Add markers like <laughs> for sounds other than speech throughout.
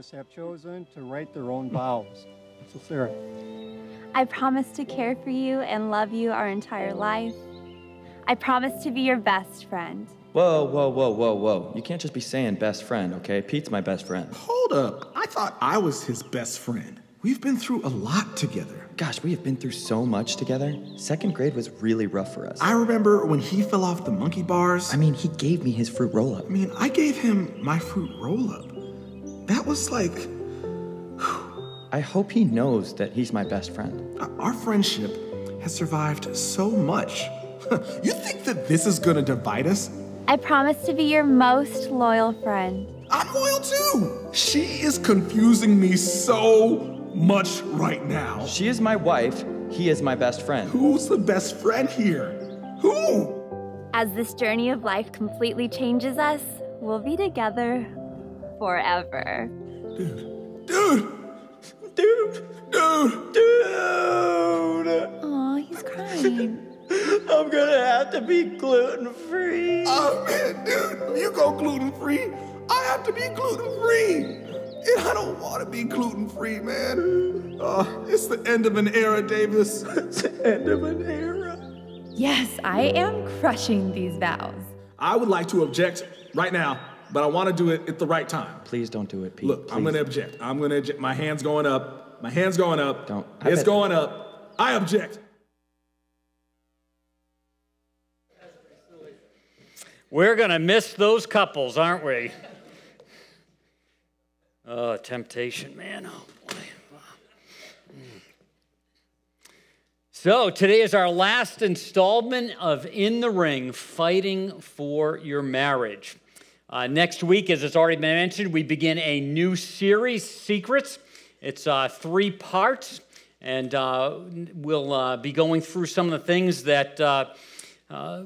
Davis have chosen to write their own vows. So, Sarah. I promise to care for you and love you our entire life. I promise to be your best friend. Whoa, whoa, whoa, whoa, whoa. You can't just be saying best friend, okay? Pete's my best friend. Hold up. I thought I was his best friend. We've been through a lot together. Gosh, we have been through so much together. Second grade was really rough for us. I remember when he fell off the monkey bars. I mean, he gave me his fruit roll up. I mean, I gave him my fruit roll up. That was like. I hope he knows that he's my best friend. Our friendship has survived so much. <laughs> you think that this is gonna divide us? I promise to be your most loyal friend. I'm loyal too. She is confusing me so much right now. She is my wife. He is my best friend. Who's the best friend here? Who? As this journey of life completely changes us, we'll be together forever. Dude. Dude. Dude. Dude. Dude. Aw, he's crying. <laughs> I'm gonna have to be gluten free. Oh man, dude, you go gluten free. I have to be gluten free. And I don't want to be gluten free, man. Uh, it's the end of an era, Davis. <laughs> It's the end of an era. Yes, I am crushing these vows. I would like to object right now, but I want to do it at the right time. Please don't do it, Pete. Look, Please. I'm going to object. I'm going to object. My hand's going up. My hand's going up. Don't. It's bet- going up. I object. We're going to miss those couples, aren't we? Oh, temptation, man. Oh, boy. So, today is our last installment of In the Ring Fighting for Your Marriage. Uh, next week, as it's already been mentioned, we begin a new series, Secrets. It's uh, three parts, and uh, we'll uh, be going through some of the things that. Uh,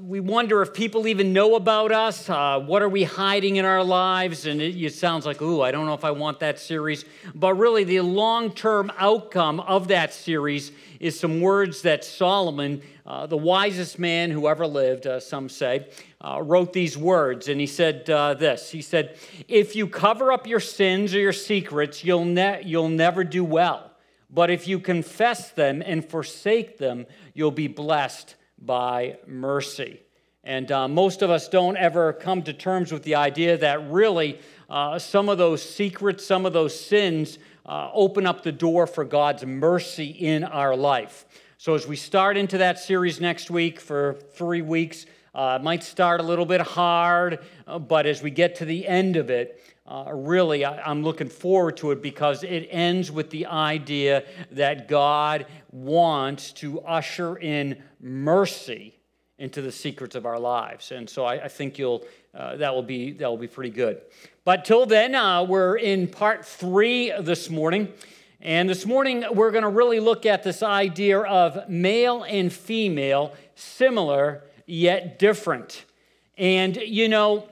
we wonder if people even know about us. What are we hiding in our lives? And it, it sounds like, ooh, I don't know if I want that series. But really, the long term outcome of that series is some words that Solomon, the wisest man who ever lived, some say, uh, wrote these words. And he said uh, this He said, If you cover up your sins or your secrets, you'll, ne- you'll never do well. But if you confess them and forsake them, you'll be blessed by mercy. And uh, most of us don't ever come to terms with the idea that really uh, some of those secrets, some of those sins uh, open up the door for God's mercy in our life. So as we start into that series next week for three weeks, uh, it might start a little bit hard, uh, but as we get to the end of it, uh, really, I, I'm looking forward to it because it ends with the idea that God wants to usher in mercy into the secrets of our lives. And so I, I think you'll, uh, that, will be, that will be pretty good. But till then, uh, we're in part three this morning. And this morning, we're going to really look at this idea of male and female, similar yet different. And, you know,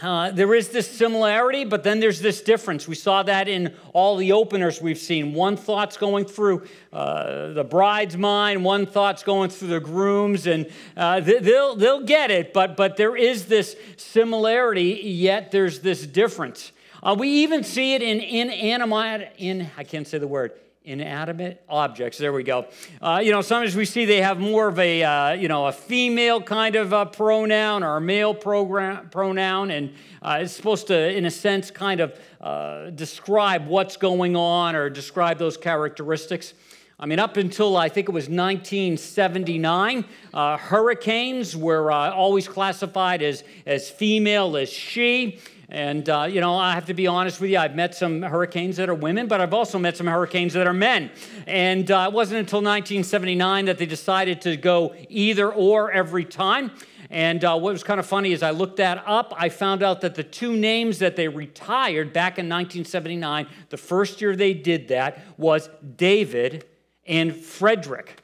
uh, there is this similarity, but then there's this difference. We saw that in all the openers we've seen. One thought's going through uh, the bride's mind, one thought's going through the groom's, and uh, they'll, they'll get it, but, but there is this similarity, yet there's this difference. Uh, we even see it in inanimate, in, I can't say the word, inanimate objects. There we go. Uh, you know, sometimes we see they have more of a, uh, you know, a female kind of uh, pronoun or a male program, pronoun, and uh, it's supposed to, in a sense, kind of uh, describe what's going on or describe those characteristics. I mean, up until I think it was 1979, uh, hurricanes were always classified as, as female, as she. And, uh, you know, I have to be honest with you, I've met some hurricanes that are women, but I've also met some hurricanes that are men. And uh, it wasn't until 1979 that they decided to go either or every time. And uh, what was kind of funny is I looked that up. I found out that the two names that they retired back in 1979, the first year they did that, was David and Frederick.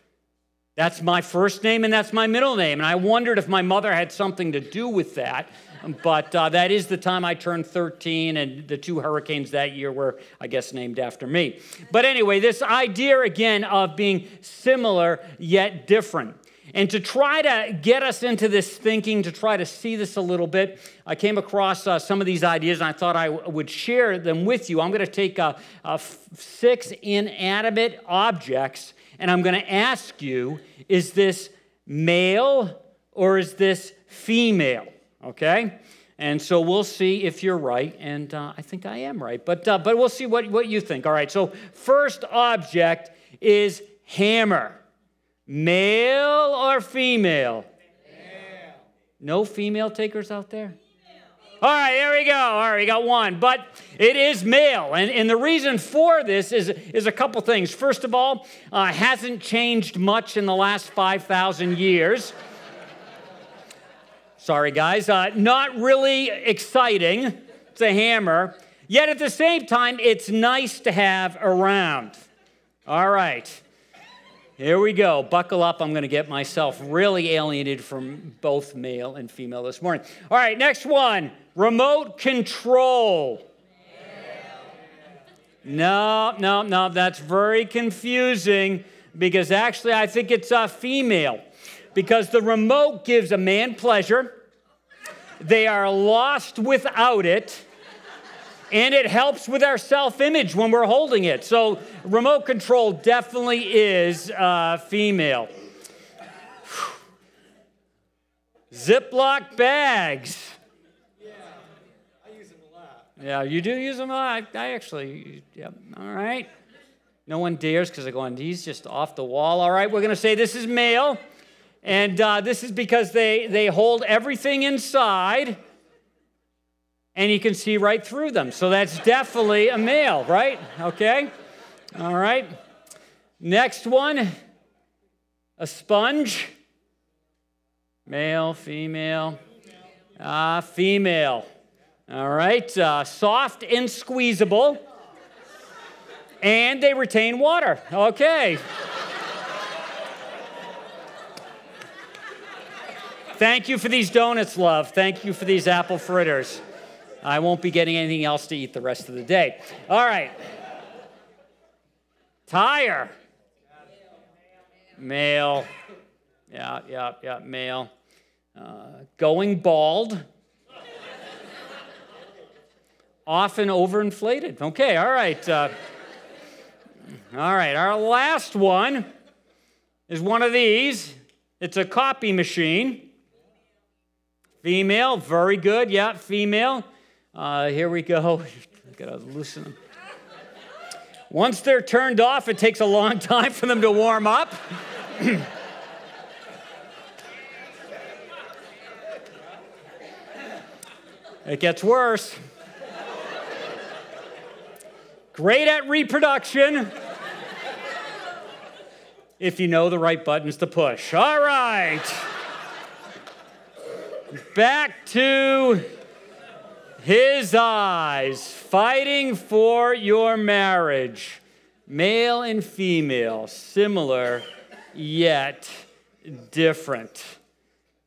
That's my first name and that's my middle name. And I wondered if my mother had something to do with that but uh, that is the time I turned 13, and the two hurricanes that year were, I guess, named after me. But anyway, this idea again of being similar yet different. And to try to get us into this thinking, to try to see this a little bit, I came across uh, some of these ideas and I thought I w- would share them with you. I'm going to take uh, f- six inanimate objects and I'm going to ask you is this male or is this female? Okay? And so we'll see if you're right, and uh, I think I am right, but, uh, but we'll see what, what you think. All right, so first object is hammer. Male or female? Male. No female takers out there? All right, there we go. All right, we got one. But it is male. And, and the reason for this is, is a couple things. First of all, uh, hasn't changed much in the last 5,000 years. Sorry, guys. Uh, not really exciting. It's a hammer. Yet at the same time, it's nice to have around. All right. Here we go. Buckle up. I'm going to get myself really alienated from both male and female this morning. All right, next one remote control. No, no, no, that's very confusing because actually I think it's a female because the remote gives a man pleasure. They are lost without it. And it helps with our self image when we're holding it. So, remote control definitely is uh, female. Ziploc bags. Yeah, I use them a lot. Yeah, you do use them a lot. I, actually, yep. All right. No one dares because they're going, these just off the wall. All right, we're going to say this is male. And uh, this is because they, they hold everything inside and you can see right through them. So that's definitely a male, right? Okay? All right. Next one a sponge. Male, female. Ah, uh, female. All right. Uh, soft and squeezable. And they retain water. Okay. Thank you for these donuts, love. Thank you for these apple fritters. I won't be getting anything else to eat the rest of the day. All right. Tire. Male. Yeah, yeah, yeah, male. Uh, going bald. Often overinflated. Okay, all right. Uh, all right, our last one is one of these. It's a copy machine. Female, very good. Yeah, female. Uh, here we go. <laughs> Gotta loosen them. Once they're turned off, it takes a long <laughs> time for them to warm up. <clears throat> it gets worse. Great at reproduction if you know the right buttons to push. All right. Back to his eyes, fighting for your marriage. Male and female, similar yet different.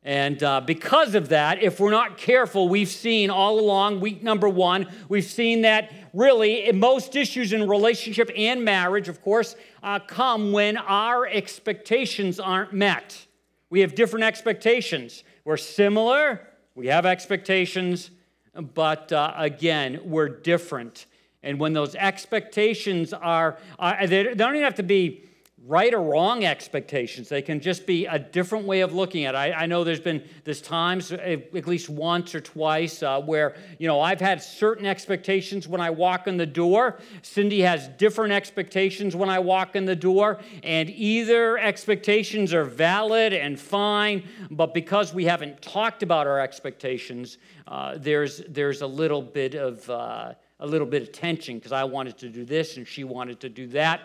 And uh, because of that, if we're not careful, we've seen all along, week number one, we've seen that really most issues in relationship and marriage, of course, uh, come when our expectations aren't met. We have different expectations. We're similar, we have expectations, but uh, again, we're different. And when those expectations are, uh, they don't even have to be right or wrong expectations. They can just be a different way of looking at it. I, I know there's been this times, uh, at least once or twice, uh, where you know I've had certain expectations when I walk in the door. Cindy has different expectations when I walk in the door, and either expectations are valid and fine, but because we haven't talked about our expectations, uh, there's there's a little bit of uh, a little bit of tension because I wanted to do this and she wanted to do that.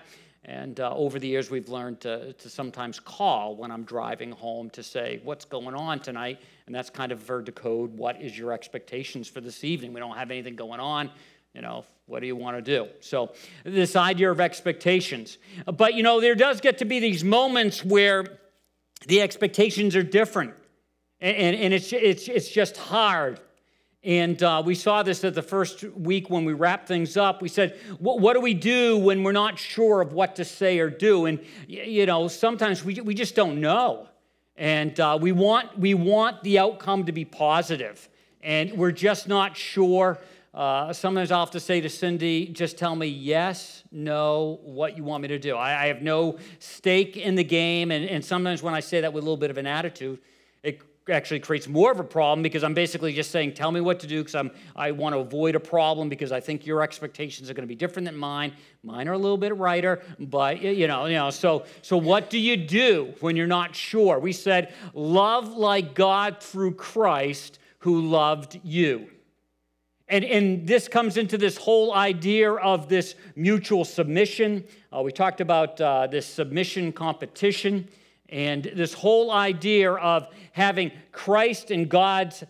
And uh, over the years, we've learned to, to sometimes call when I'm driving home to say, What's going on tonight? And that's kind of ver decode what is your expectations for this evening? We don't have anything going on. You know, what do you want to do? So, this idea of expectations. But, you know, there does get to be these moments where the expectations are different. And, and, and it's, it's, it's just hard. And uh, we saw this at the first week when we wrapped things up. We said, what do we do when we're not sure of what to say or do? And, you know, sometimes we, we just don't know. And uh, we, want, we want the outcome to be positive, and we're just not sure. Uh, sometimes I'll have to say to Cindy, just tell me yes, no, what you want me to do. I, I have no stake in the game, and, and sometimes when I say that with a little bit of an attitude, it actually creates more of a problem because I'm basically just saying, tell me what to do because I'm I want to avoid a problem because I think your expectations are going to be different than mine. Mine are a little bit brighter, but you know, you know. So so what do you do when you're not sure? We said, love like God through Christ who loved you. And, and this comes into this whole idea of this mutual submission. Uh, we talked about uh, this submission competition. And this whole idea of having Christ and God's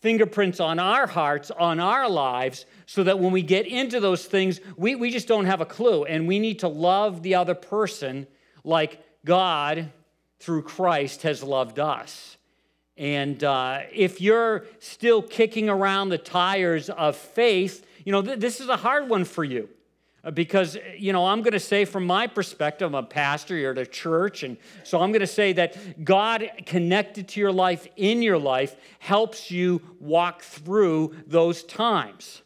fingerprints on our hearts, on our lives, so that when we get into those things, we, we just don't have a clue. And we need to love the other person like God, through Christ, has loved us. And uh, if you're still kicking around the tires of faith, you know, th- this is a hard one for you. Because you know i'm going to say from my perspective i'm a pastor you're at a church and so i'm going to say that god connected to your life in your life helps you walk through those times.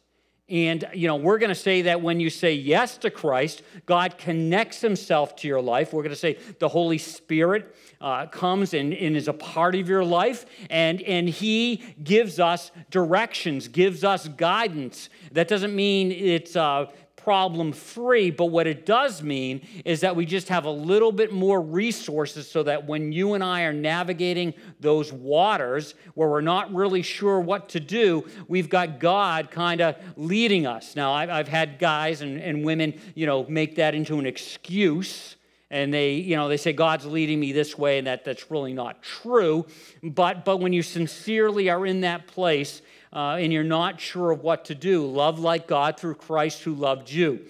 And you know we're going to say that when you say yes to christ god connects himself to your life. We're going to say the holy spirit uh, comes and, and is a part of your life and, and he gives us directions gives us guidance. That doesn't mean it's uh, problem free, but what it does mean is that we just have a little bit more resources so that when you and I are navigating those waters where we're not really sure what to do, we've got God kind of leading us. Now, I've had guys and, and women, you know, make that into an excuse and they you know they say god's leading me this way and that that's really not true but but when you sincerely are in that place uh, and you're not sure of what to do, love like God through Christ who loved you.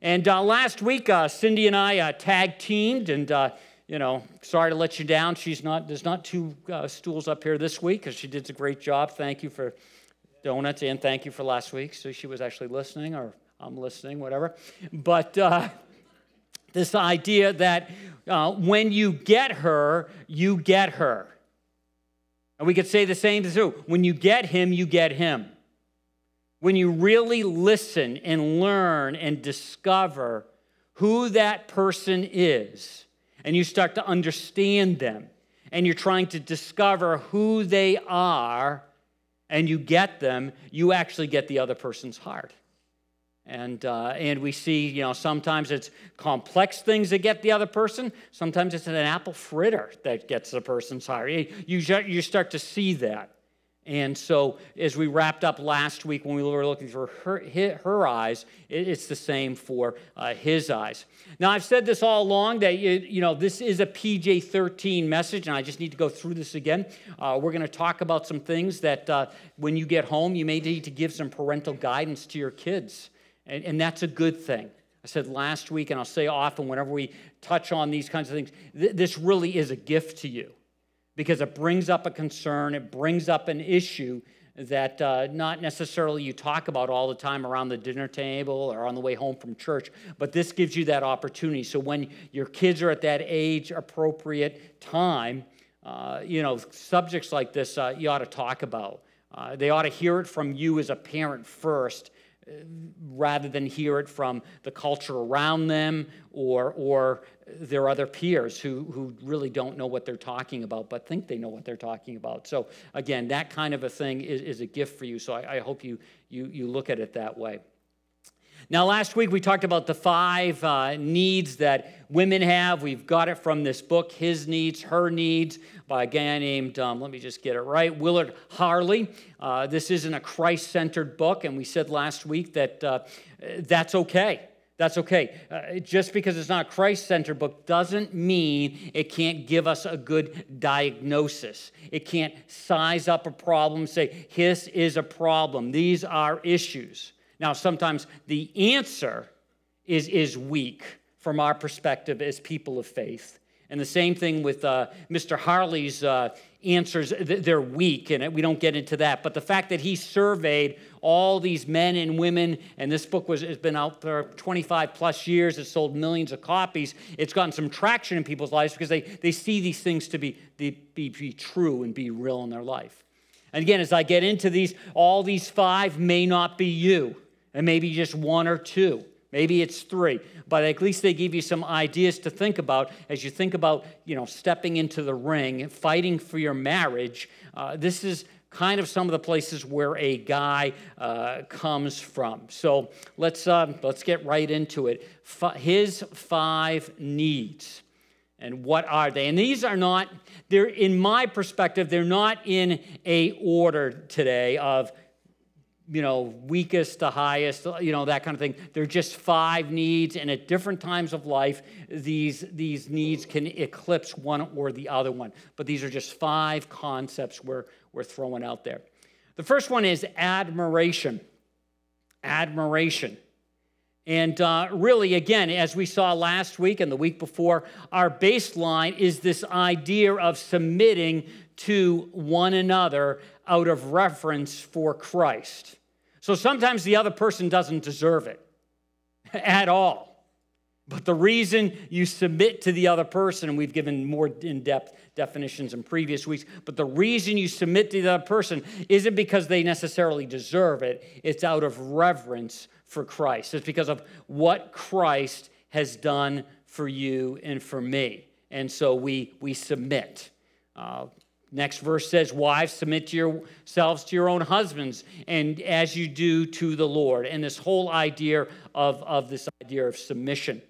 And uh, last week, uh, Cindy and I uh, tag teamed, and uh, you know, sorry to let you down. She's not. There's not two uh, stools up here this week because she did a great job. Thank you for donuts, and thank you for last week. So she was actually listening, or I'm listening, whatever. But this idea that when you get her, you get her. And we could say the same too. When you get him, you get him. When you really listen and learn and discover who that person is, and you start to understand them, and you're trying to discover who they are, and you get them, you actually get the other person's heart. And, uh, and we see, you know, sometimes it's complex things that get the other person. Sometimes it's an apple fritter that gets the person's heart. You, you start to see that. And so, as we wrapped up last week when we were looking for her, her eyes, it's the same for uh, his eyes. Now, I've said this all along that you, you know this is a PG 13 message, and I just need to go through this again. Uh, we're going to talk about some things that uh, when you get home, you may need to give some parental guidance to your kids. And, and that's a good thing. I said last week, and I'll say often whenever we touch on these kinds of things, th- this really is a gift to you because it brings up a concern, it brings up an issue that uh, not necessarily you talk about all the time around the dinner table or on the way home from church, but this gives you that opportunity. So when your kids are at that age appropriate time, uh, you know, subjects like this uh, you ought to talk about. Uh, they ought to hear it from you as a parent first rather than hear it from the culture around them or, or their other peers who, who really don't know what they're talking about but think they know what they're talking about. So, again, that kind of a thing is, is a gift for you. So, I, I hope you, you, you look at it that way. Now, last week we talked about the five uh, needs that women have. We've got it from this book, His Needs, Her Needs, by a guy named, um, let me just get it right, Willard Harley. Uh, this isn't a Christ centered book, and we said last week that uh, that's okay. That's okay. Uh, just because it's not a Christ centered book doesn't mean it can't give us a good diagnosis. It can't size up a problem, say, this is a problem, these are issues. Now, sometimes the answer is, is weak from our perspective as people of faith. And the same thing with uh, Mr. Harley's uh, answers, they're weak, and we don't get into that. But the fact that he surveyed all these men and women, and this book was, has been out for 25 plus years, it's sold millions of copies, it's gotten some traction in people's lives because they, they see these things to be, be, be true and be real in their life. And again, as I get into these, all these five may not be you, and maybe just one or two. Maybe it's three, but at least they give you some ideas to think about as you think about, you know, stepping into the ring, fighting for your marriage. Uh, this is kind of some of the places where a guy uh, comes from. So let's uh, let's get right into it. F- his five needs, and what are they? And these are not. They're in my perspective. They're not in a order today of you know, weakest to highest, you know, that kind of thing. They're just five needs, and at different times of life, these, these needs can eclipse one or the other one. But these are just five concepts we're, we're throwing out there. The first one is admiration. Admiration. And uh, really, again, as we saw last week and the week before, our baseline is this idea of submitting to one another out of reverence for Christ. So sometimes the other person doesn't deserve it <laughs> at all. But the reason you submit to the other person, and we've given more in depth definitions in previous weeks, but the reason you submit to the other person isn't because they necessarily deserve it, it's out of reverence for Christ. It's because of what Christ has done for you and for me. And so we, we submit. Uh, Next verse says, Wives, submit yourselves to your own husbands, and as you do to the Lord. And this whole idea of, of this idea of submission.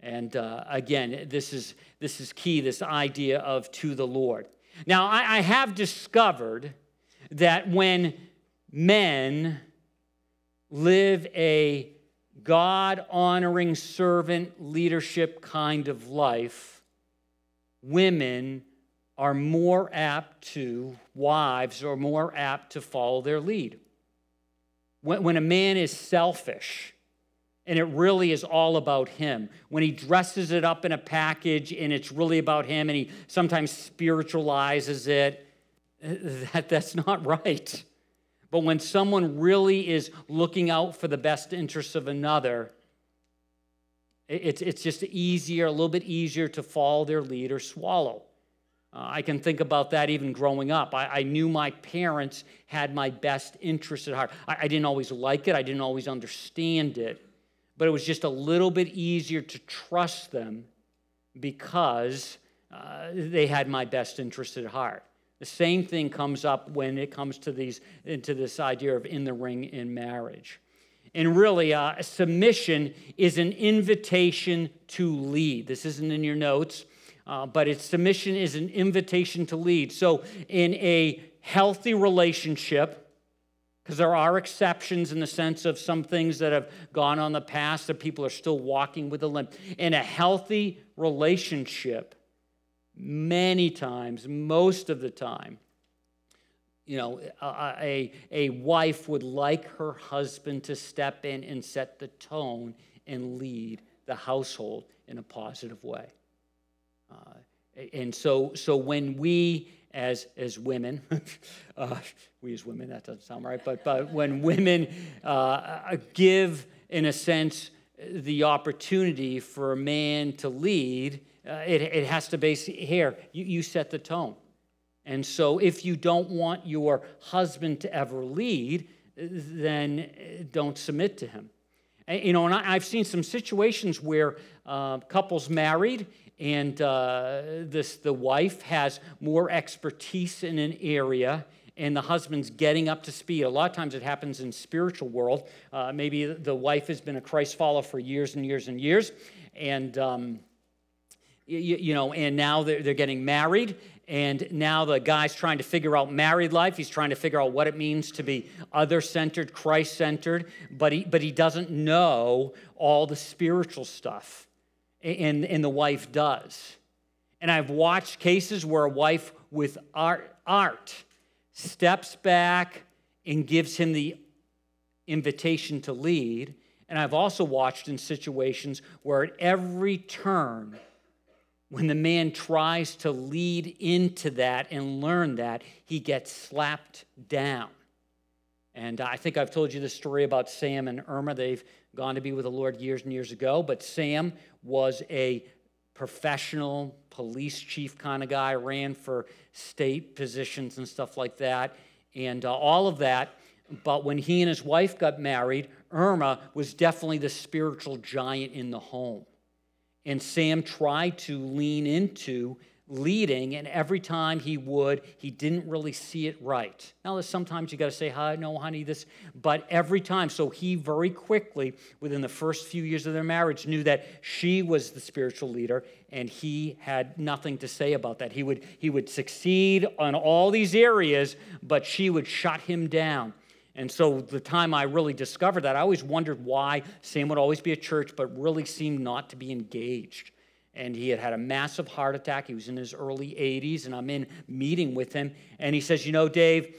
And uh, again, this is, this is key this idea of to the Lord. Now, I, I have discovered that when men live a God honoring servant leadership kind of life, women are more apt to, wives are more apt to follow their lead. When, when a man is selfish, and it really is all about him. When he dresses it up in a package and it's really about him and he sometimes spiritualizes it, <laughs> that, that's not right. But when someone really is looking out for the best interests of another, it's, it's just easier, a little bit easier to follow their lead or swallow. Uh, I can think about that even growing up. I, I, knew my parents had my best interest at heart. I, I didn't always like it, I didn't always understand it, but it was just a little bit easier to trust them because uh, they had my best interest at heart. The same thing comes up when it comes to these into this idea of in the ring in marriage. And really, uh, submission is an invitation to lead. This isn't in your notes, uh, but its submission is an invitation to lead. So, in a healthy relationship, because there are exceptions in the sense of some things that have gone on the past that people are still walking with a limp. In a healthy relationship, many times, most of the time, you know, a, a wife would like her husband to step in and set the tone and lead the household in a positive way. Uh, and so, so when we as, as women, <laughs> uh, we as women, that doesn't sound right, but, but when women uh, give, in a sense, the opportunity for a man to lead, uh, it, it has to base here, you, you set the tone. And so if you don't want your husband to ever lead, then don't submit to him. You know, and I, have seen some situations where uh, couples married and uh, this, the wife has more expertise in an area and the husband's getting up to speed. A lot of times it happens in spiritual world. Uh, maybe the wife has been a Christ follower for years and years and years, and um, you, you, know, and now they're, they're getting married, and now the guy's trying to figure out married life. He's trying to figure out what it means to be other-centered, Christ-centered, but he but he doesn't know all the spiritual stuff and, and the wife does. And I've watched cases where a wife with art, art steps back and gives him the invitation to lead. And I've also watched in situations where at every turn, when the man tries to lead into that and learn that, he gets slapped down. And I think I've told you the story about Sam and Irma. They've gone to be with the Lord years and years ago, but Sam was a professional police chief kind of guy, ran for state positions and stuff like that, and uh, all of that. But when he and his wife got married, Irma was definitely the spiritual giant in the home. And Sam tried to lean into leading, and every time he would, he didn't really see it right. Now, sometimes you got to say, "Hi, no, honey, this," but every time. So he very quickly, within the first few years of their marriage, knew that she was the spiritual leader, and he had nothing to say about that. He would he would succeed on all these areas, but she would shut him down. And so the time I really discovered that, I always wondered why Sam would always be at church, but really seemed not to be engaged. And he had had a massive heart attack. He was in his early 80s, and I'm in meeting with him. And he says, You know, Dave,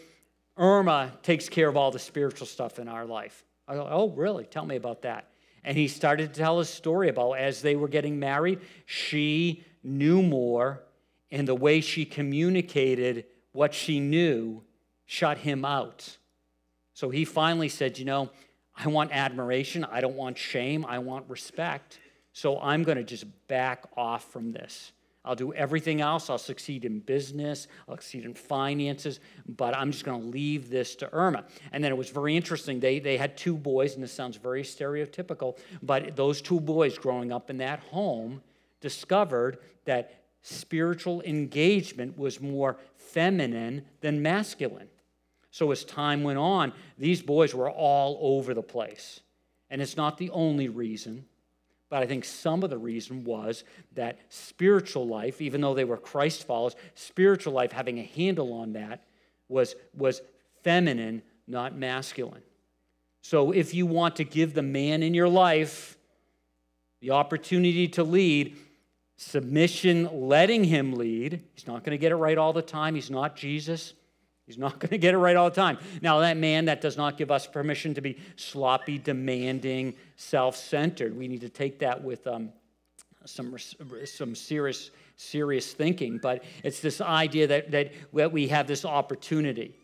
Irma takes care of all the spiritual stuff in our life. I go, Oh, really? Tell me about that. And he started to tell his story about as they were getting married, she knew more, and the way she communicated what she knew shut him out. So he finally said, You know, I want admiration. I don't want shame. I want respect. So I'm going to just back off from this. I'll do everything else. I'll succeed in business. I'll succeed in finances, but I'm just going to leave this to Irma. And then it was very interesting. They, they had two boys, and this sounds very stereotypical, but those two boys growing up in that home discovered that spiritual engagement was more feminine than masculine. So as time went on, these boys were all over the place. And it's not the only reason, but I think some of the reason was that spiritual life, even though they were Christ followers, spiritual life, having a handle on that, was, was feminine, not masculine. So if you want to give the man in your life the opportunity to lead, submission, letting him lead, he's not going to get it right all the time, he's not Jesus. He's not going to get it right all the time. Now, that man, that does not give us permission to be sloppy, demanding, self centered. We need to take that with um, some, some serious, serious thinking. But it's this idea that, that, we have this opportunity.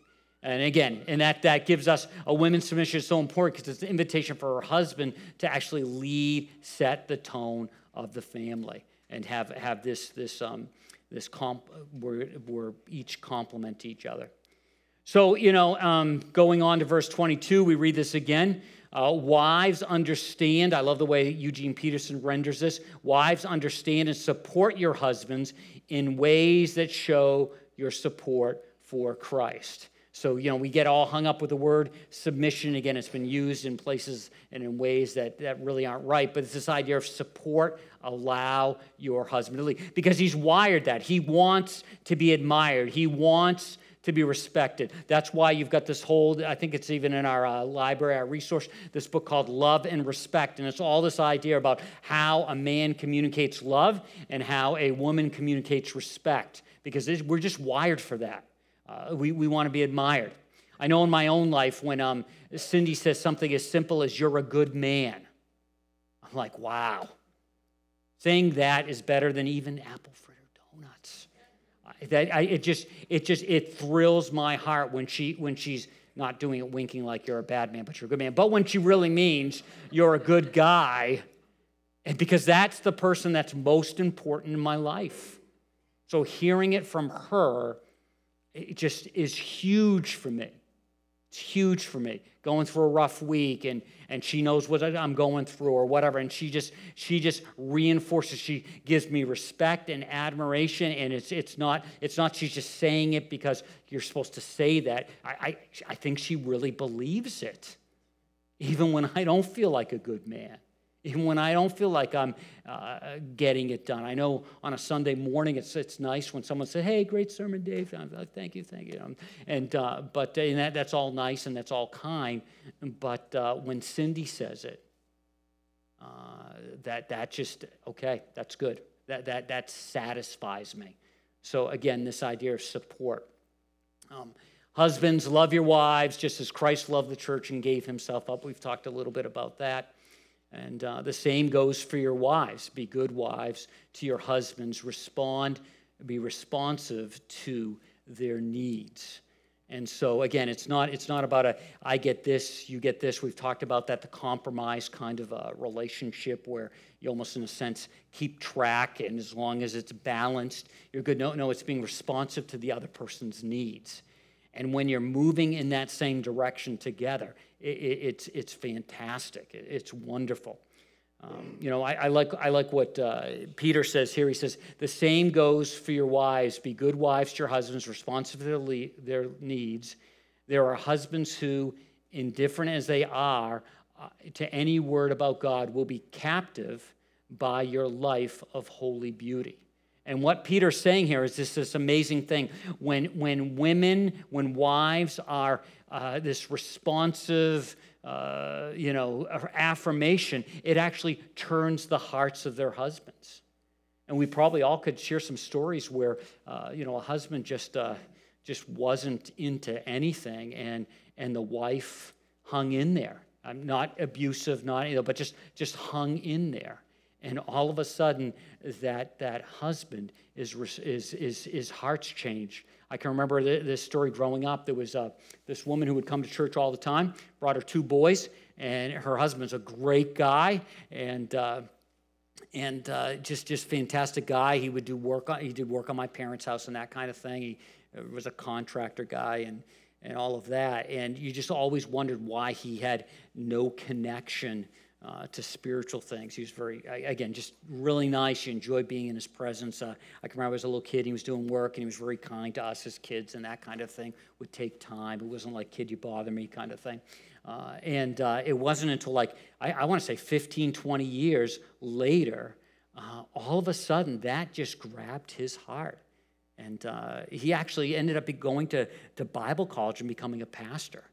And again, and that, that gives us a women's submission is so important because it's an invitation for her husband to actually lead, set the tone of the family, and have, have this, this, um, this comp, where, where each complement each other. So, you know, um, going on to verse 22, we read this again. Uh, wives understand, I love the way Eugene Peterson renders this. Wives understand and support your husbands in ways that show your support for Christ. So, you know, we get all hung up with the word submission. Again, it's been used in places and in ways that, that really aren't right, but it's this idea of support, allow your husband to lead. Because he's wired that. He wants to be admired, he wants to be respected. That's why you've got this whole, I think it's even in our uh, library, our resource, this book called Love and Respect. And it's all this idea about how a man communicates love and how a woman communicates respect, because we're just wired for that. Uh, we we want to be admired. I know in my own life when um, Cindy says something as simple as, You're a good man, I'm like, Wow. Saying that is better than even apple that I, it just it just it thrills my heart when she when she's not doing it winking like you're a bad man but you're a good man. But when she really means you're a good guy and because that's the person that's most important in my life. So hearing it from her it just is huge for me it's huge for me going through a rough week and and she knows what I'm going through or whatever and she just she just reinforces she gives me respect and admiration and it's it's not it's not she's just saying it because you're supposed to say that. I I, I think she really believes it even when I don't feel like a good man even when I don't feel like I'm uh, getting it done. I know on a Sunday morning it's, it's nice when someone says, "Hey, great sermon, Dave." I'm like, "Thank you, thank you." And uh, but uh, and that, that's all nice and that's all kind. But uh, when Cindy says it, uh, that that just okay. That's good. That that that satisfies me. So again, this idea of support. Um, husbands, love your wives just as Christ loved the church and gave himself up. We've talked a little bit about that. And uh, the same goes for your wives. Be good wives to your husbands. Respond, be responsive to their needs. And so again, it's not it's not about a I get this, you get this. We've talked about that the compromise kind of a relationship where you almost in a sense keep track and as long as it's balanced, you're good. No, no, it's being responsive to the other person's needs. And when you're moving in that same direction together, it, it, it's it's fantastic. It, it's wonderful. Um, you know, I, I, like, I like what uh, Peter says here. He says, The same goes for your wives. Be good wives to your husbands, responsive to their, le- their needs. There are husbands who, indifferent as they are uh, to any word about God, will be captive by your life of holy beauty. And what Peter's saying here is this, this amazing thing. When, when women, when wives are uh, this responsive, uh, you know, affirmation, it actually turns the hearts of their husbands. And we probably all could share some stories where, uh, you know, a husband just, uh, just wasn't into anything and, and the wife hung in there. I'm not abusive, not, you know, but just, just hung in there. And all of a sudden, that, that husband is, is, is, his heart's changed I can remember this story growing up. There was uh, this woman who would come to church all the time, brought her two boys, and her husband's a great guy and uh, and uh, just just fantastic guy. He would do work on he did work on my parents' house and that kind of thing. He uh, was a contractor guy and and all of that. And you just always wondered why he had no connection uh, to spiritual things. He was very, again, just really nice. You enjoyed being in his presence. Uh, I can remember as a little kid, he was doing work and he was very kind to us as kids, and that kind of thing would take time. It wasn't like, kid, you bother me kind of thing. Uh, and uh, it wasn't until like, I, I want to say 15, 20 years later, uh, all of a sudden that just grabbed his heart. And uh, he actually ended up going to, to Bible college and becoming a pastor.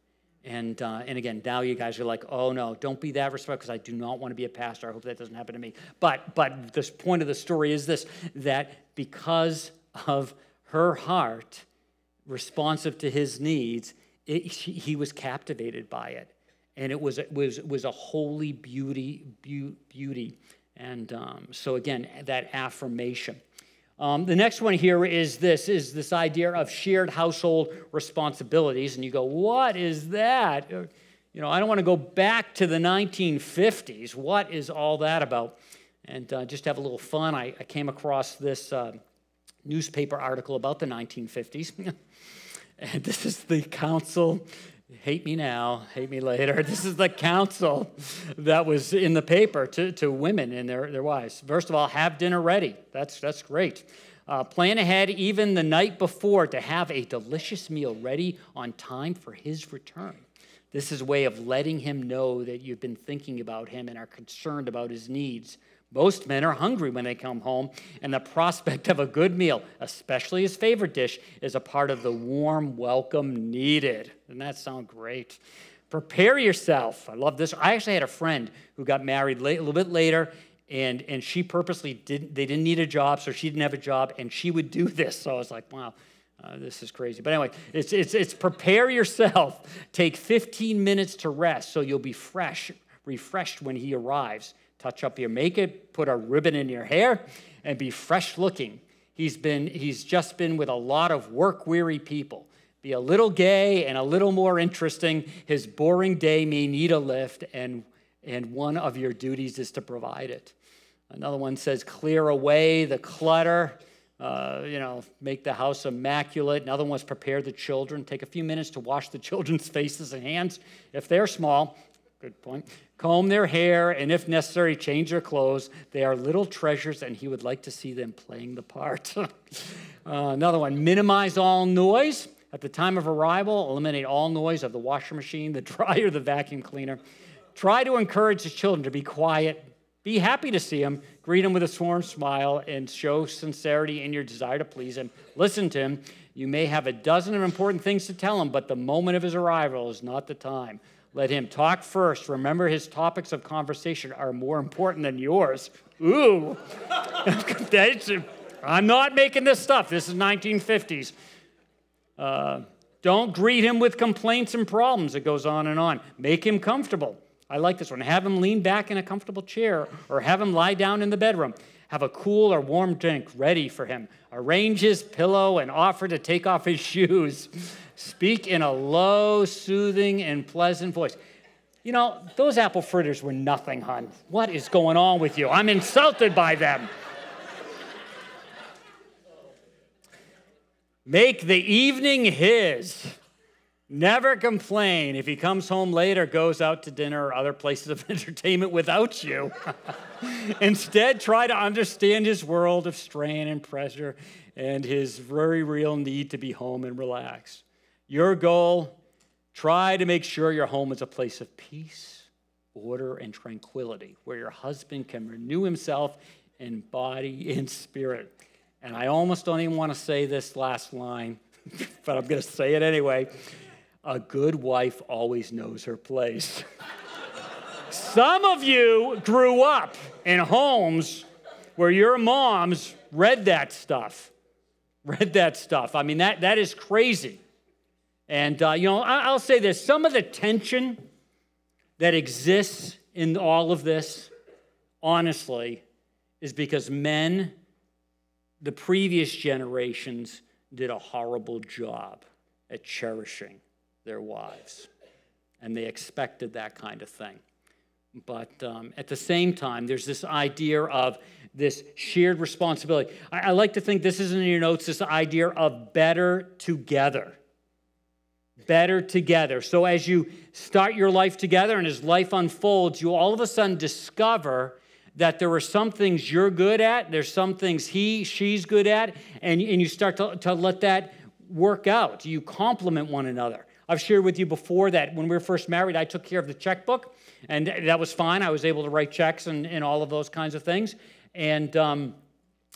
And, uh, and again, now you guys are like, oh no, don't be that respectful because I do not want to be a pastor. I hope that doesn't happen to me. But, but the point of the story is this that because of her heart responsive to his needs, it, he was captivated by it. And it was, it was, it was a holy beauty, beauty. And um, so, again, that affirmation. Um, the next one here is this is this idea of shared household responsibilities and you go what is that? Uh, you know i don't want to go back to the 1950s what is all that about? And uh, just have a little fun i, I came across this uh, newspaper article about the 1950s <laughs> and this is the council hate me now, hate me later. <laughs> This is the counsel that was in the paper to, to women and their, their wives. First of all, have dinner ready. That's, that's great. Uh, plan ahead even the night before to have a delicious meal ready on time for his return. This is a way of letting him know that you've been thinking about him and are concerned about his needs. Most men are hungry when they come home, and the prospect of a good meal, especially his favorite dish, is a part of the warm welcome needed. Doesn't that sound great? Prepare yourself. I love this. I actually had a friend who got married late, a little bit later, and, and she purposely didn't, they didn't need a job, so she didn't have a job, and she would do <laughs> this. So I was like, wow. Uh, this is crazy. But anyway, it's, it's, it's prepare yourself. Take 15 minutes to rest so you'll be fresh, refreshed when he arrives touch up your makeup, put a ribbon in your hair, and be fresh looking. He's, been, he's just been with a lot of work weary people. Be a little gay and a little more interesting. His boring day may need a lift, and, and one of your duties is to provide it. Another one says, clear away the clutter. Uh, you know, make the house immaculate. Another one was prepare the children. Take a few minutes to wash the <laughs> children's faces and hands if they're small. Good point comb their hair, and if necessary, change their clothes. They are little treasures, and he would like to see them playing the part. <laughs> uh, another one minimize all noise. At the time of arrival, eliminate all noise of the washer machine, the <laughs> dryer, the vacuum cleaner. Try to encourage the children to be quiet. Be happy to see him. Greet him with a warm smile and show sincerity in your desire to please him. Listen to him. You may have a dozen of important things to tell him, but the moment of his arrival is not the time. Let him talk first. Remember, his topics of conversation are more important than yours. Ooh. <laughs> I'm not making this stuff. This is 1950s. Uh, don't greet him with complaints and problems. It goes on and on. Make him comfortable. I like this one. Have him lean back in a comfortable chair or have him lie down in the bedroom. Have a cool or warm drink ready for him. Arrange his pillow and offer to take off his <laughs> shoes. Speak in a low, soothing, and pleasant voice. You know, those apple fritters were nothing, hon. What is going on with you? I'm insulted by them. Make the evening his. Never complain if he comes home late or goes out to dinner or other places of <laughs> entertainment without you. <laughs> Instead, try to understand his world of strain and pressure and his very real need to be home and relax. Your goal try to make sure your home is a place of peace, order, and tranquility where your husband can renew himself in body and spirit. And I almost don't even want to say this last line, <laughs> but I'm going to say it anyway. A good wife always knows her place. Some of you grew up in homes where your moms read that stuff. Read that stuff. I mean, that, that is crazy. And, uh, you know, I, will say this some of the tension that exists in all of this, honestly, is because men, the previous generations, did a horrible job at cherishing their wives. And they expected that kind of thing. But um, at the same time, there's this idea of this shared responsibility. I, I like to think this isn't in your notes this idea of better together. Better together. So as you start your life together and as life unfolds, you all of a sudden discover that there are some things you're good at, there's some things he, she's good at, and, and you start to, to let that work out. You complement one another. I've shared with you before that when we were first married, I took care of the checkbook, and that was fine. I was able to write checks and, and all of those kinds of things. And, um,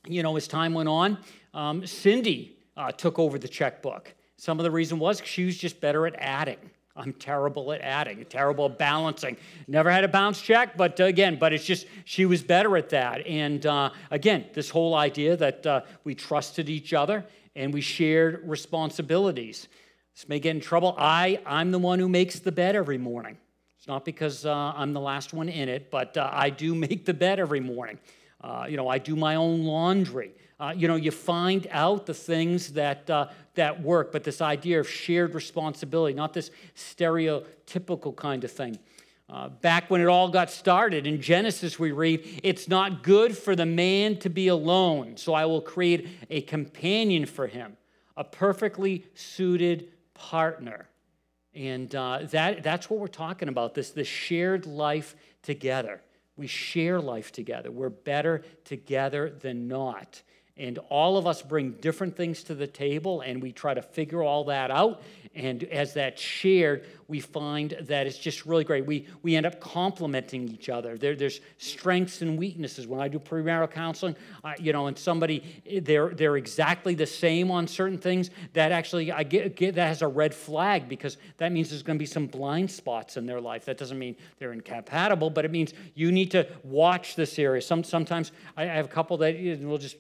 you know, as time went on, um, Cindy uh, took over the checkbook. Some of the reason was she was just better at adding. I'm terrible at adding, terrible at balancing. Never had a bounce check, but uh, again, but it's just she was better at that. And uh, again, this whole idea that uh, we trusted each other and we shared responsibilities. This may get in trouble. I, I'm the one who makes the bed every morning. It's not because uh, I'm the last one in it, but uh, I do <laughs> make the bed every morning. Uh, you know, I do my own laundry. Uh, you know, you find out the things that, uh, that work, but this idea of shared responsibility, not this stereotypical kind of thing. Uh, back when it all got started in Genesis, we read, It's not good for the man to be alone, so I will create a companion for him, a perfectly suited partner. And uh, that, that's what we're talking about this, this shared life together. We share life together. We're better together than not. And all of us bring different things to the table and we try to figure all that out. And as that's shared, we find that it's just really great. We, we end up complementing each other. There, there's strengths and weaknesses. When I do premarital counseling, uh, you know, and somebody, they're, they're exactly the same on certain things, that actually, I get, get that has a red flag because that means there's going to be some blind spots in their life. That doesn't mean they're incompatible, but it means you need to watch this area. Some, sometimes I have a couple that will just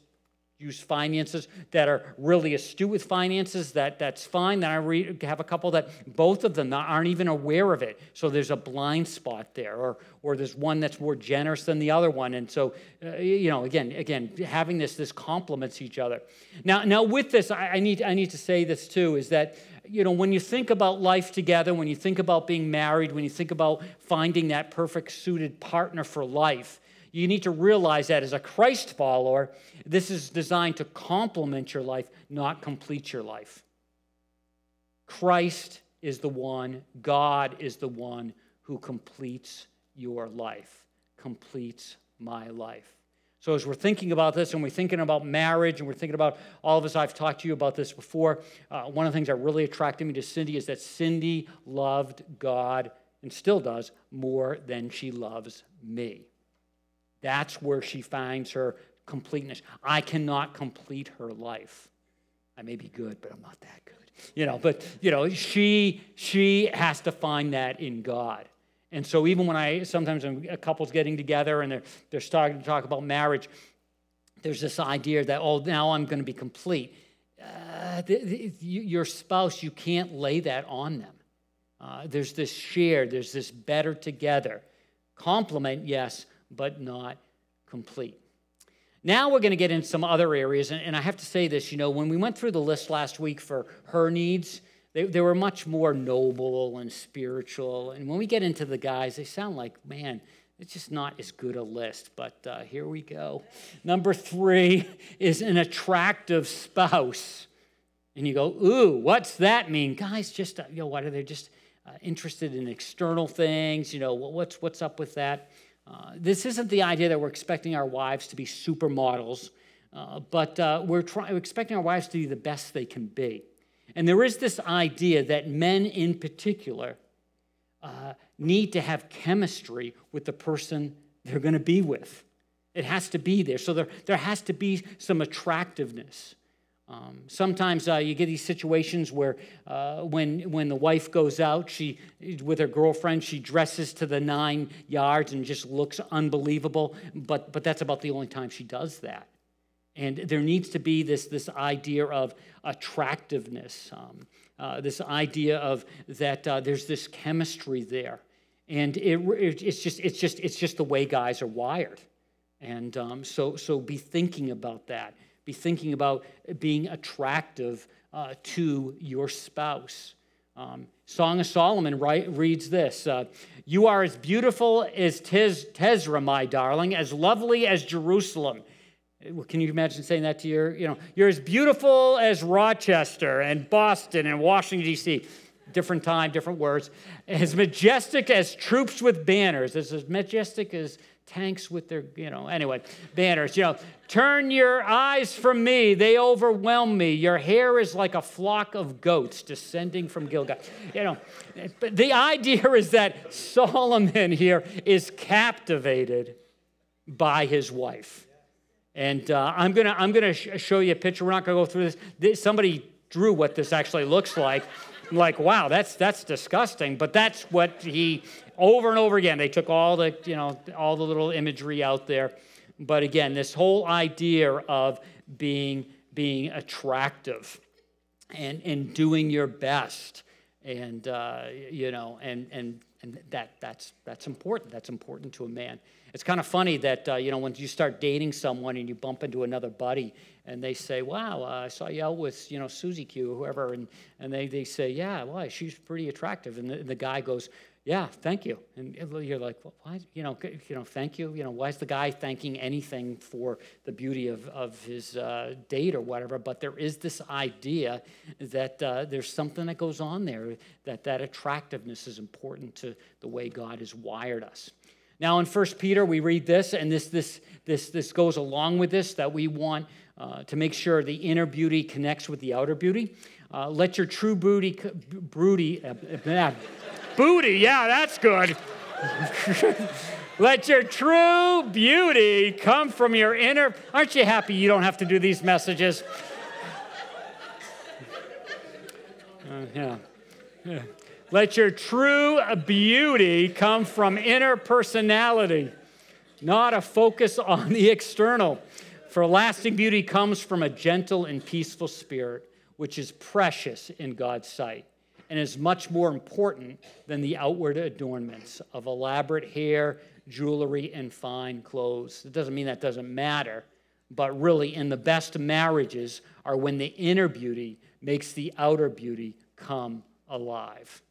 use finances that are really astute with finances that that's fine. Then i have a couple that both of them aren't even aware of it. So there's a blind spot there or or there's one that's more generous than the other one. And so uh, you know again again having this this complements each other. Now now with this I, I need i need to say this too is that you know when you think about life together when you think about being married when you think about finding that perfect suited partner for life you need to realize that as a Christ follower, this is designed to complement your life, not complete your life. Christ is the one, God is the one who completes your life, completes my life. So, as we're thinking about this and we're thinking about marriage and we're thinking about all of us, I've talked to you about this before. Uh, one of the things that really attracted me to Cindy is that Cindy loved God and still does more than she loves me. That's where she finds her completeness. I cannot complete her life. I may be good, but I'm not that good. You know, but you know, she she has to find that in God. And so even when I sometimes when a couple's getting together and they're they're starting to talk about marriage, there's this idea that oh now I'm going to be complete. Uh, the, the, your spouse, you can't lay that on them. Uh, there's this share, there's this better together. Complement, yes, but not complete. Now we're going to get into some other areas, and, I have to say this you know, when we went through the list last week for her needs, they, they were much more noble and spiritual. And when we get into the guys, they sound like, man, it's just not as good a list, but uh, here we go. Number three <laughs> is an attractive spouse. And you go, ooh, what's that mean? Guys, just, uh, you know, what are they just uh, interested in external things? You know, what's, what's up with that? Uh, this isn't the idea that we're expecting our wives to be supermodels, uh, but uh, we're, try- we're expecting our wives to be the best they can be. And there is this idea that men in particular uh, need to have chemistry with the person they're going to be with. It has to be there. So there, there has to be some attractiveness. Um, sometimes uh, you get these situations where uh, when, when the wife goes out she, with her girlfriend, she dresses to the nine yards and just looks unbelievable, but, but that's about the only time she does that. And there needs to be this, this idea of attractiveness, um, uh, this idea of that uh, there's this chemistry there. And it, it's, just, it's, just, it's just the way guys are wired. And um, so, so be thinking about that. Be thinking about being attractive uh, to your spouse. Um, Song of Solomon right, reads this uh, You are as beautiful as Tes- Tirzah, my darling, as lovely as Jerusalem. Can you imagine saying that to your, you know, you're as beautiful as Rochester and Boston and Washington, D.C. Different time, different words. As majestic as troops with banners, as majestic as tanks with their, you know, anyway, banners. You know, turn your eyes from me, they overwhelm me. Your hair is like a flock of goats descending from Gilgal. You know, but the idea is that Solomon here is captivated by his wife. And uh, I'm gonna I'm gonna sh- show you a picture. We're not gonna go through this. this. Somebody drew what this actually looks like. I'm like, wow, that's that's disgusting. But that's what he over and over again. They took all the you know all the little imagery out there. But again, this whole idea of being being attractive and and doing your best and uh, you know and and and that that's that's important. That's important to a man. It's kind of funny that, uh, you know, when you start dating someone and you bump into another buddy and they say, wow, uh, I saw you out with, you know, Susie Q whoever. And, and they, they say, yeah, why? She's pretty attractive. And the, the guy goes, yeah, thank you. And you're like, well, why, you know, you know, thank you. You know, why is the guy thanking anything for the beauty of, of his uh, date or whatever? But there is this idea that uh, there's something that goes on there, that that attractiveness is important to the way God has wired us. Now in 1 Peter, we read this, and this, this, this, this goes along with this that we want uh, to make sure the inner beauty connects with the outer beauty. Uh, let your true booty, broody, uh, uh booty, yeah, that's good. <laughs> let your true beauty come from your inner. Aren't you happy you don't have to do these messages? Uh, yeah. yeah. <laughs> Let your true beauty come from inner personality, not a focus on the external. For lasting beauty comes from a gentle and peaceful spirit, which is precious in God's sight and is much more important than the outward adornments of elaborate hair, jewelry, and fine clothes. It doesn't mean that doesn't matter, but really, in the best marriages are when the inner beauty makes the outer beauty come alive.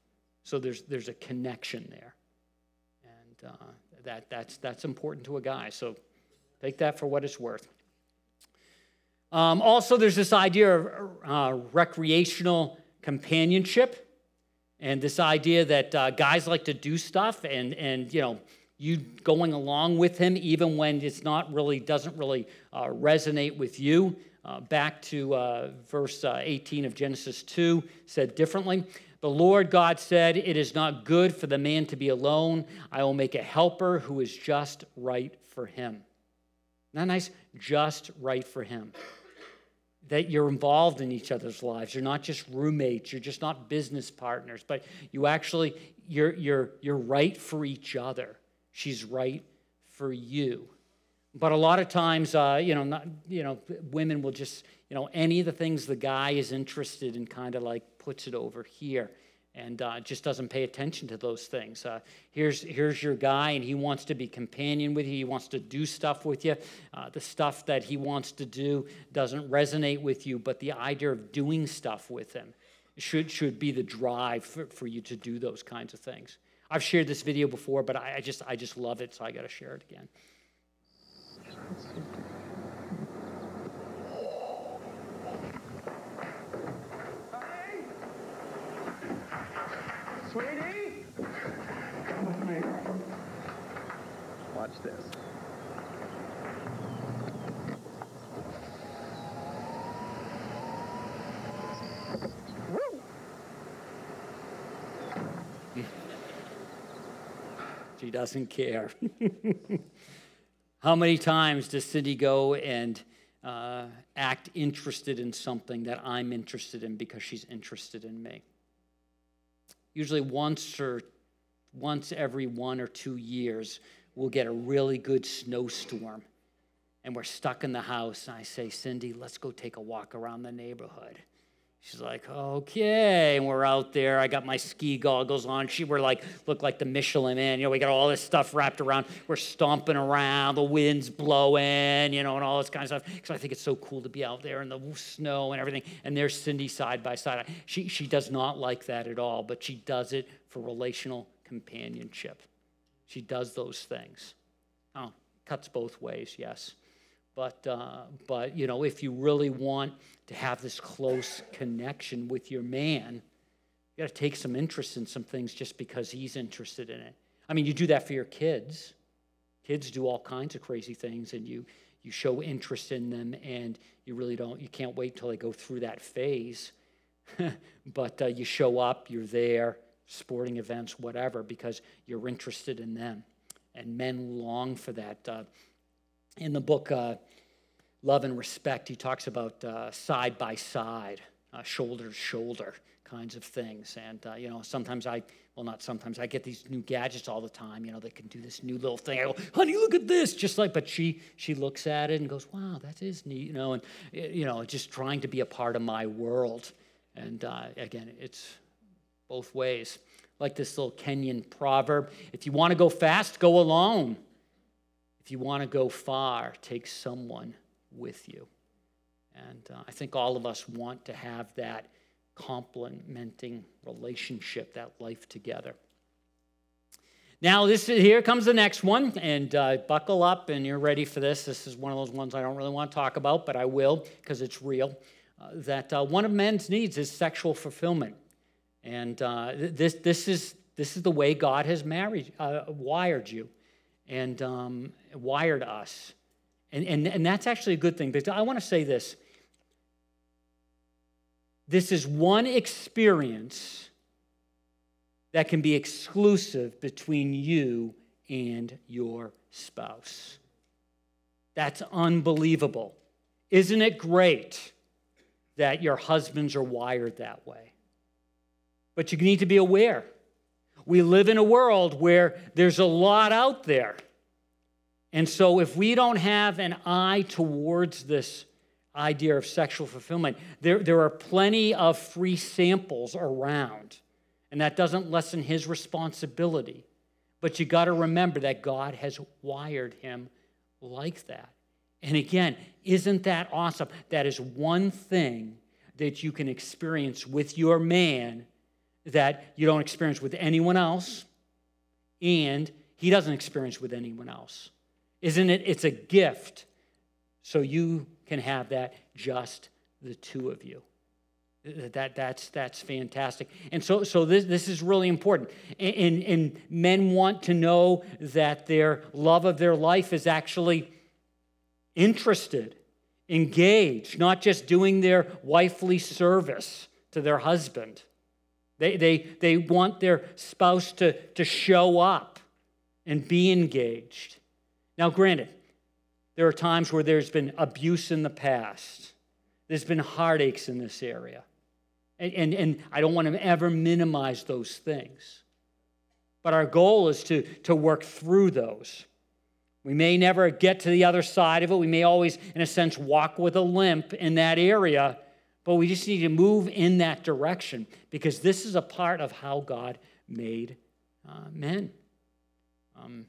So there's, there's a connection there. And uh, that, that's, that's important to a guy. So take that for what it's worth. Um, also, there's this idea of uh, recreational companionship and this idea that uh, guys like to do stuff and, and you know, you going along with him even when it's not really doesn't really uh, resonate with you uh, back to uh, verse uh, 18 of genesis 2 said differently the Lord God said, It is not good for the man to be alone. I will make a helper who is just right for him. Not nice? Just right for him. That you're involved in each other's lives. You're not just roommates. You're just not business partners, but you actually, you're, you're, you're right for each other. She's right for you. But a lot of times, uh, you know, not, you know, women will just, you know, any of the things the guy is interested in kind of like puts it over here. And uh, just doesn't pay attention to those things. Uh, here's, here's your guy, and he wants to be companion with you. He wants to do stuff with you. Uh, the stuff that he wants to do doesn't resonate with you, but the idea of doing stuff with him should, should be the drive for, for you to do those kinds of things. I've shared this video before, but I, I just, I just love it, so I got to share it again. Sweetie? Come with me. Watch this. She doesn't care. <laughs> How many times does Cindy go and uh, act interested in something that I'm interested in because she's interested in me? Usually once or once every one or two years, we'll get a really good snowstorm and we're stuck in the house. And I say, Cindy, let's go take a walk around the neighborhood. She's like, okay. And we're out there. I got my ski goggles on. She were like, look like the Michelin man. You know, we got all this stuff wrapped around. We're stomping around. The wind's blowing, you know, and all this kind of stuff. Because I think it's so cool to be out there in the snow and everything. And there's Cindy side by side. She, she does not like that at all, but she does it for relational companionship. She does those things. Oh, cuts both ways, yes. But, uh, but, you know, if you really want to have this close connection with your man, you got to take some interest in some things just because he's interested in it. I mean, you do that for your kids. Kids do all kinds of crazy things, and you, you show interest in them, and you really don't, you can't wait till they go through that phase. <laughs> but uh, you show up, you're there, sporting events, whatever, because you're interested in them. And men long for that. Uh, in the book uh, Love and Respect, he talks about uh, side by side, uh, shoulder to shoulder kinds of things. And, uh, you know, sometimes I, well, not sometimes, I get these new gadgets all the time, you know, that can do this new little thing. I go, honey, look at this, just like, but she, she looks at it and goes, wow, that is neat, you know, and, you know, just trying to be a part of my world. And uh, again, it's both ways. Like this little Kenyan proverb if you want to go fast, go alone. If you want to go far, take someone with you. And uh, I think all of us want to have that complementing relationship, that life together. Now, this is, here comes the next one, and uh, buckle up, and you're ready for this. This is one of those ones I don't really want to talk about, but I will because it's real. Uh, that uh, one of men's needs is sexual fulfillment, and uh, this this is this is the way God has married uh, wired you and um, wired us. And, and, and that's actually a good thing. But I want to say this this is one experience that can be exclusive between you and your spouse. That's unbelievable. Isn't it great that your husbands are wired that way? But you need to be aware we live in a world where there's a lot out there. And so, if we don't have an eye towards this idea of sexual fulfillment, there, there are plenty of free samples around. And that doesn't lessen his responsibility. But you got to remember that God has wired him like that. And again, isn't that awesome? That is one thing that you can experience with your man that you don't experience with anyone else, and he doesn't experience with anyone else. Isn't it? It's a gift. So you can have that just the two of you. That, that's, that's fantastic. And so, so this, this is really important. And, and men want to know that their love of their life is actually interested, engaged, not just doing their wifely service to their husband. They, they, they want their spouse to, to show up and be engaged. Now, granted, there are times where there's been abuse in the past, there's been heartaches in this area. And, and, and I don't want to ever minimize those things. But our goal is to, to work through those. We may never get to the other side of it. We may always, in a sense, walk with a limp in that area, But we just need to move in that direction because this is a part of how God made uh, men. Um,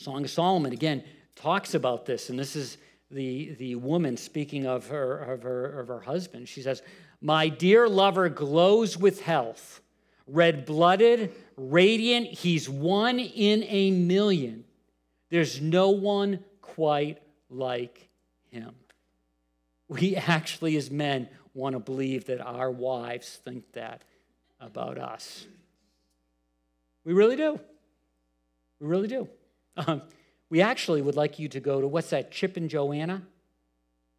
Song of Solomon, again, talks about this, and this is the, the woman speaking of her, of, her, of her husband. She says, My dear lover glows with health, red blooded, radiant. He's one in a million. There's no one quite like him. We actually, as men, want to believe that our wives think that about us. We really do. We really do. Um, we actually would like you to go to what's that, Chip and Joanna?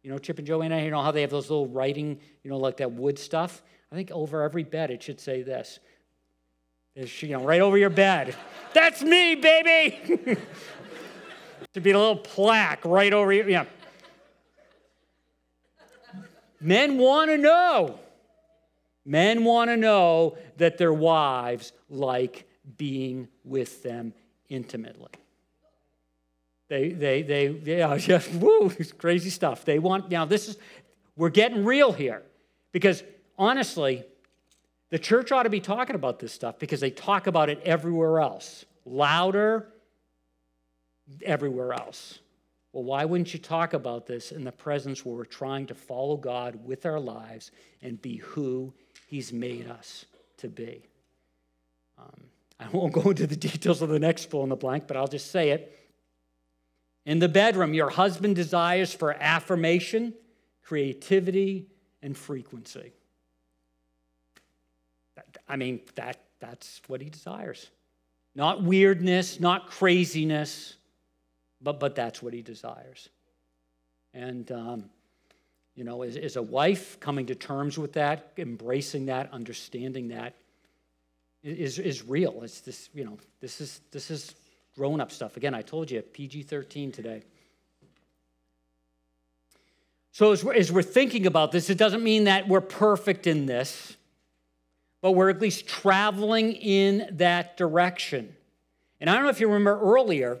You know, Chip and Joanna, you know how they have those little writing, you know, like that wood stuff? I think over every bed it should say this. It's, you know, right over your bed. <laughs> That's me, baby! <laughs> to be a little plaque right over you. Yeah. Men want to know. Men want to know that their wives like being with them intimately. They, they, they, yeah, just, <laughs> woo, crazy stuff. They want, now this is, we're getting real here. Because honestly, the church ought to be talking about this stuff because they talk about it everywhere else. Louder, everywhere else. Well, why wouldn't you talk about this in the presence where we're trying to follow God with our lives and be who He's made us to be? Um, I won't go into the <laughs> details of the next fill in the blank, but I'll just say it. In the bedroom, your husband desires for affirmation, creativity, and frequency. I mean, that, that's what he desires. Not weirdness, not craziness, but, but that's what he desires. And, um, you know, as, as a wife, coming to terms with that, embracing that, understanding that is, is real. It's this, you know, this is, this is grown up stuff. Again, I told you, PG 13 today. So, as we're, as we're thinking about this, it doesn't mean that we're perfect in this, but we're at least traveling in that direction. And I don't know if you remember earlier,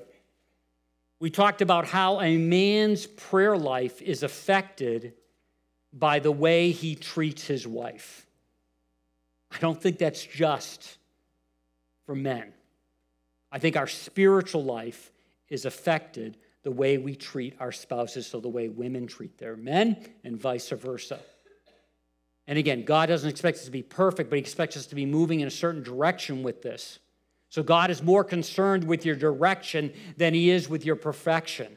we talked about how a man's prayer life is affected by the way he treats his wife. I don't think that's just for men. I think our spiritual life is affected the way we treat our spouses, so the way women treat their men, and vice versa. And again, God doesn't expect us to be perfect, but He expects us to be moving in a certain direction with this. So God is more concerned with your direction than He is with your perfection.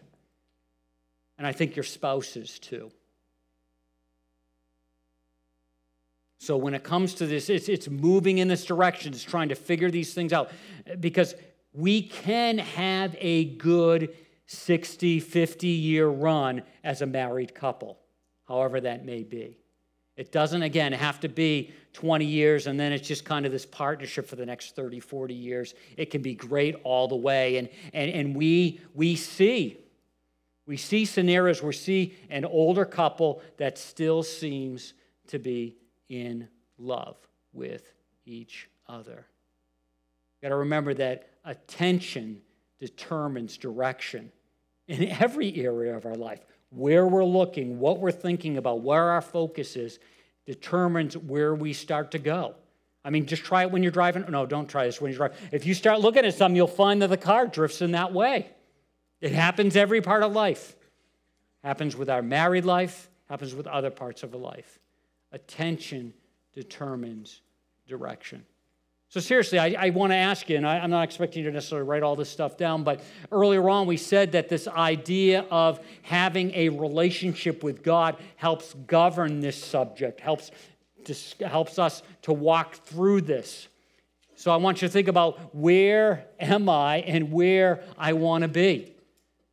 And I think your spouse is too. So when it comes to this, it's, it's moving in this direction, it's trying to figure these things out. Because we can have a good 60, 50 year run as a married couple, however that may be. It doesn't, again, have to be 20 years and then it's just kind of this partnership for the next 30, 40 years. It can be great all the way. And, and, and we, we see, we see scenarios where we see an older couple that still seems to be in love with each other. Got to remember that attention determines direction in every area of our life. Where we're looking, what we're thinking about, where our focus is, determines where we start to go. I mean, just try it when you're driving. No, don't try this when you're driving. If you start looking at something, you'll find that the car drifts in that way. It happens every part of life. Happens with our married life, happens with other parts of our life. Attention determines direction. So, seriously, I, I want to ask you, and I, I'm not expecting you to necessarily write all this stuff down, but earlier on we said that this idea of having a relationship with God helps govern this subject, helps, helps us to walk through this. So, I want you to think about where am I and where I want to be.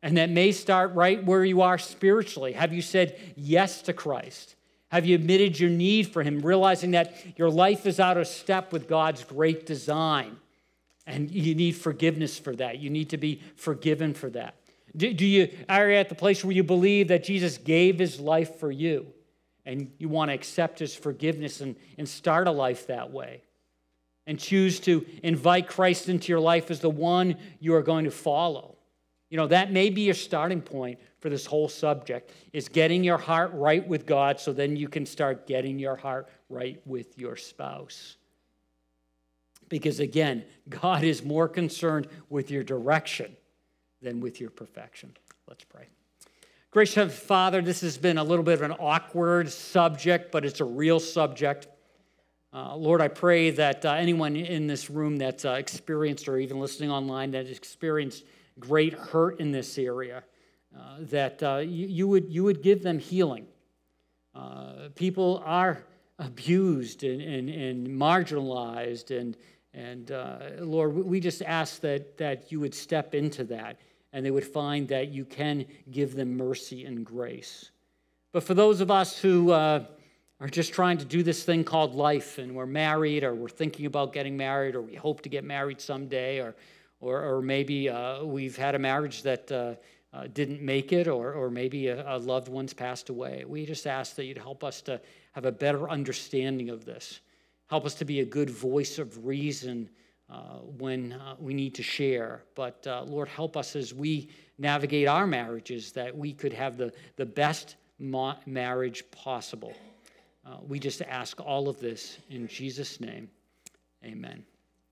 And that may start right where you are spiritually. Have you said yes to Christ? Have you admitted your need for Him, realizing that your life is out of step with God's great design? And you need forgiveness for that. You need to be forgiven for that. Do, do you are you at the place where you believe that Jesus gave his life for you and you want to accept his forgiveness and, and start a life that way? And choose to invite Christ into your life as the one you are going to follow. You know, that may be your starting point for this whole subject is getting your heart right with God so then you can start getting your heart right with your spouse. Because again, God is more concerned with your direction than with your perfection. Let's pray. Gracious Father, this has been a little bit of an awkward subject, but it's a real subject. Uh, Lord, I pray that uh, anyone in this room that's uh, experienced or even listening online that has experienced great hurt in this area, uh, that uh, you, you, would, you would give them healing. Uh, people are abused and, and, and marginalized, and, and Lord, we just ask that, that you would step into that and they would find that you can give them mercy and grace. But for those of us who are just trying to do this thing called life and we're married or we're thinking about getting married or we hope to get married someday or, or, or maybe uh, we've had a marriage that uh, uh, didn't make it or, or maybe a, a loved one's passed away. We just ask that you'd help us to have a better understanding of this. Help us to be a good voice of reason uh, when uh, we need to share. But uh, Lord, help us as we navigate our marriages that we could have the, the best ma- marriage possible. Uh, we just ask all of this in Jesus' name. Amen.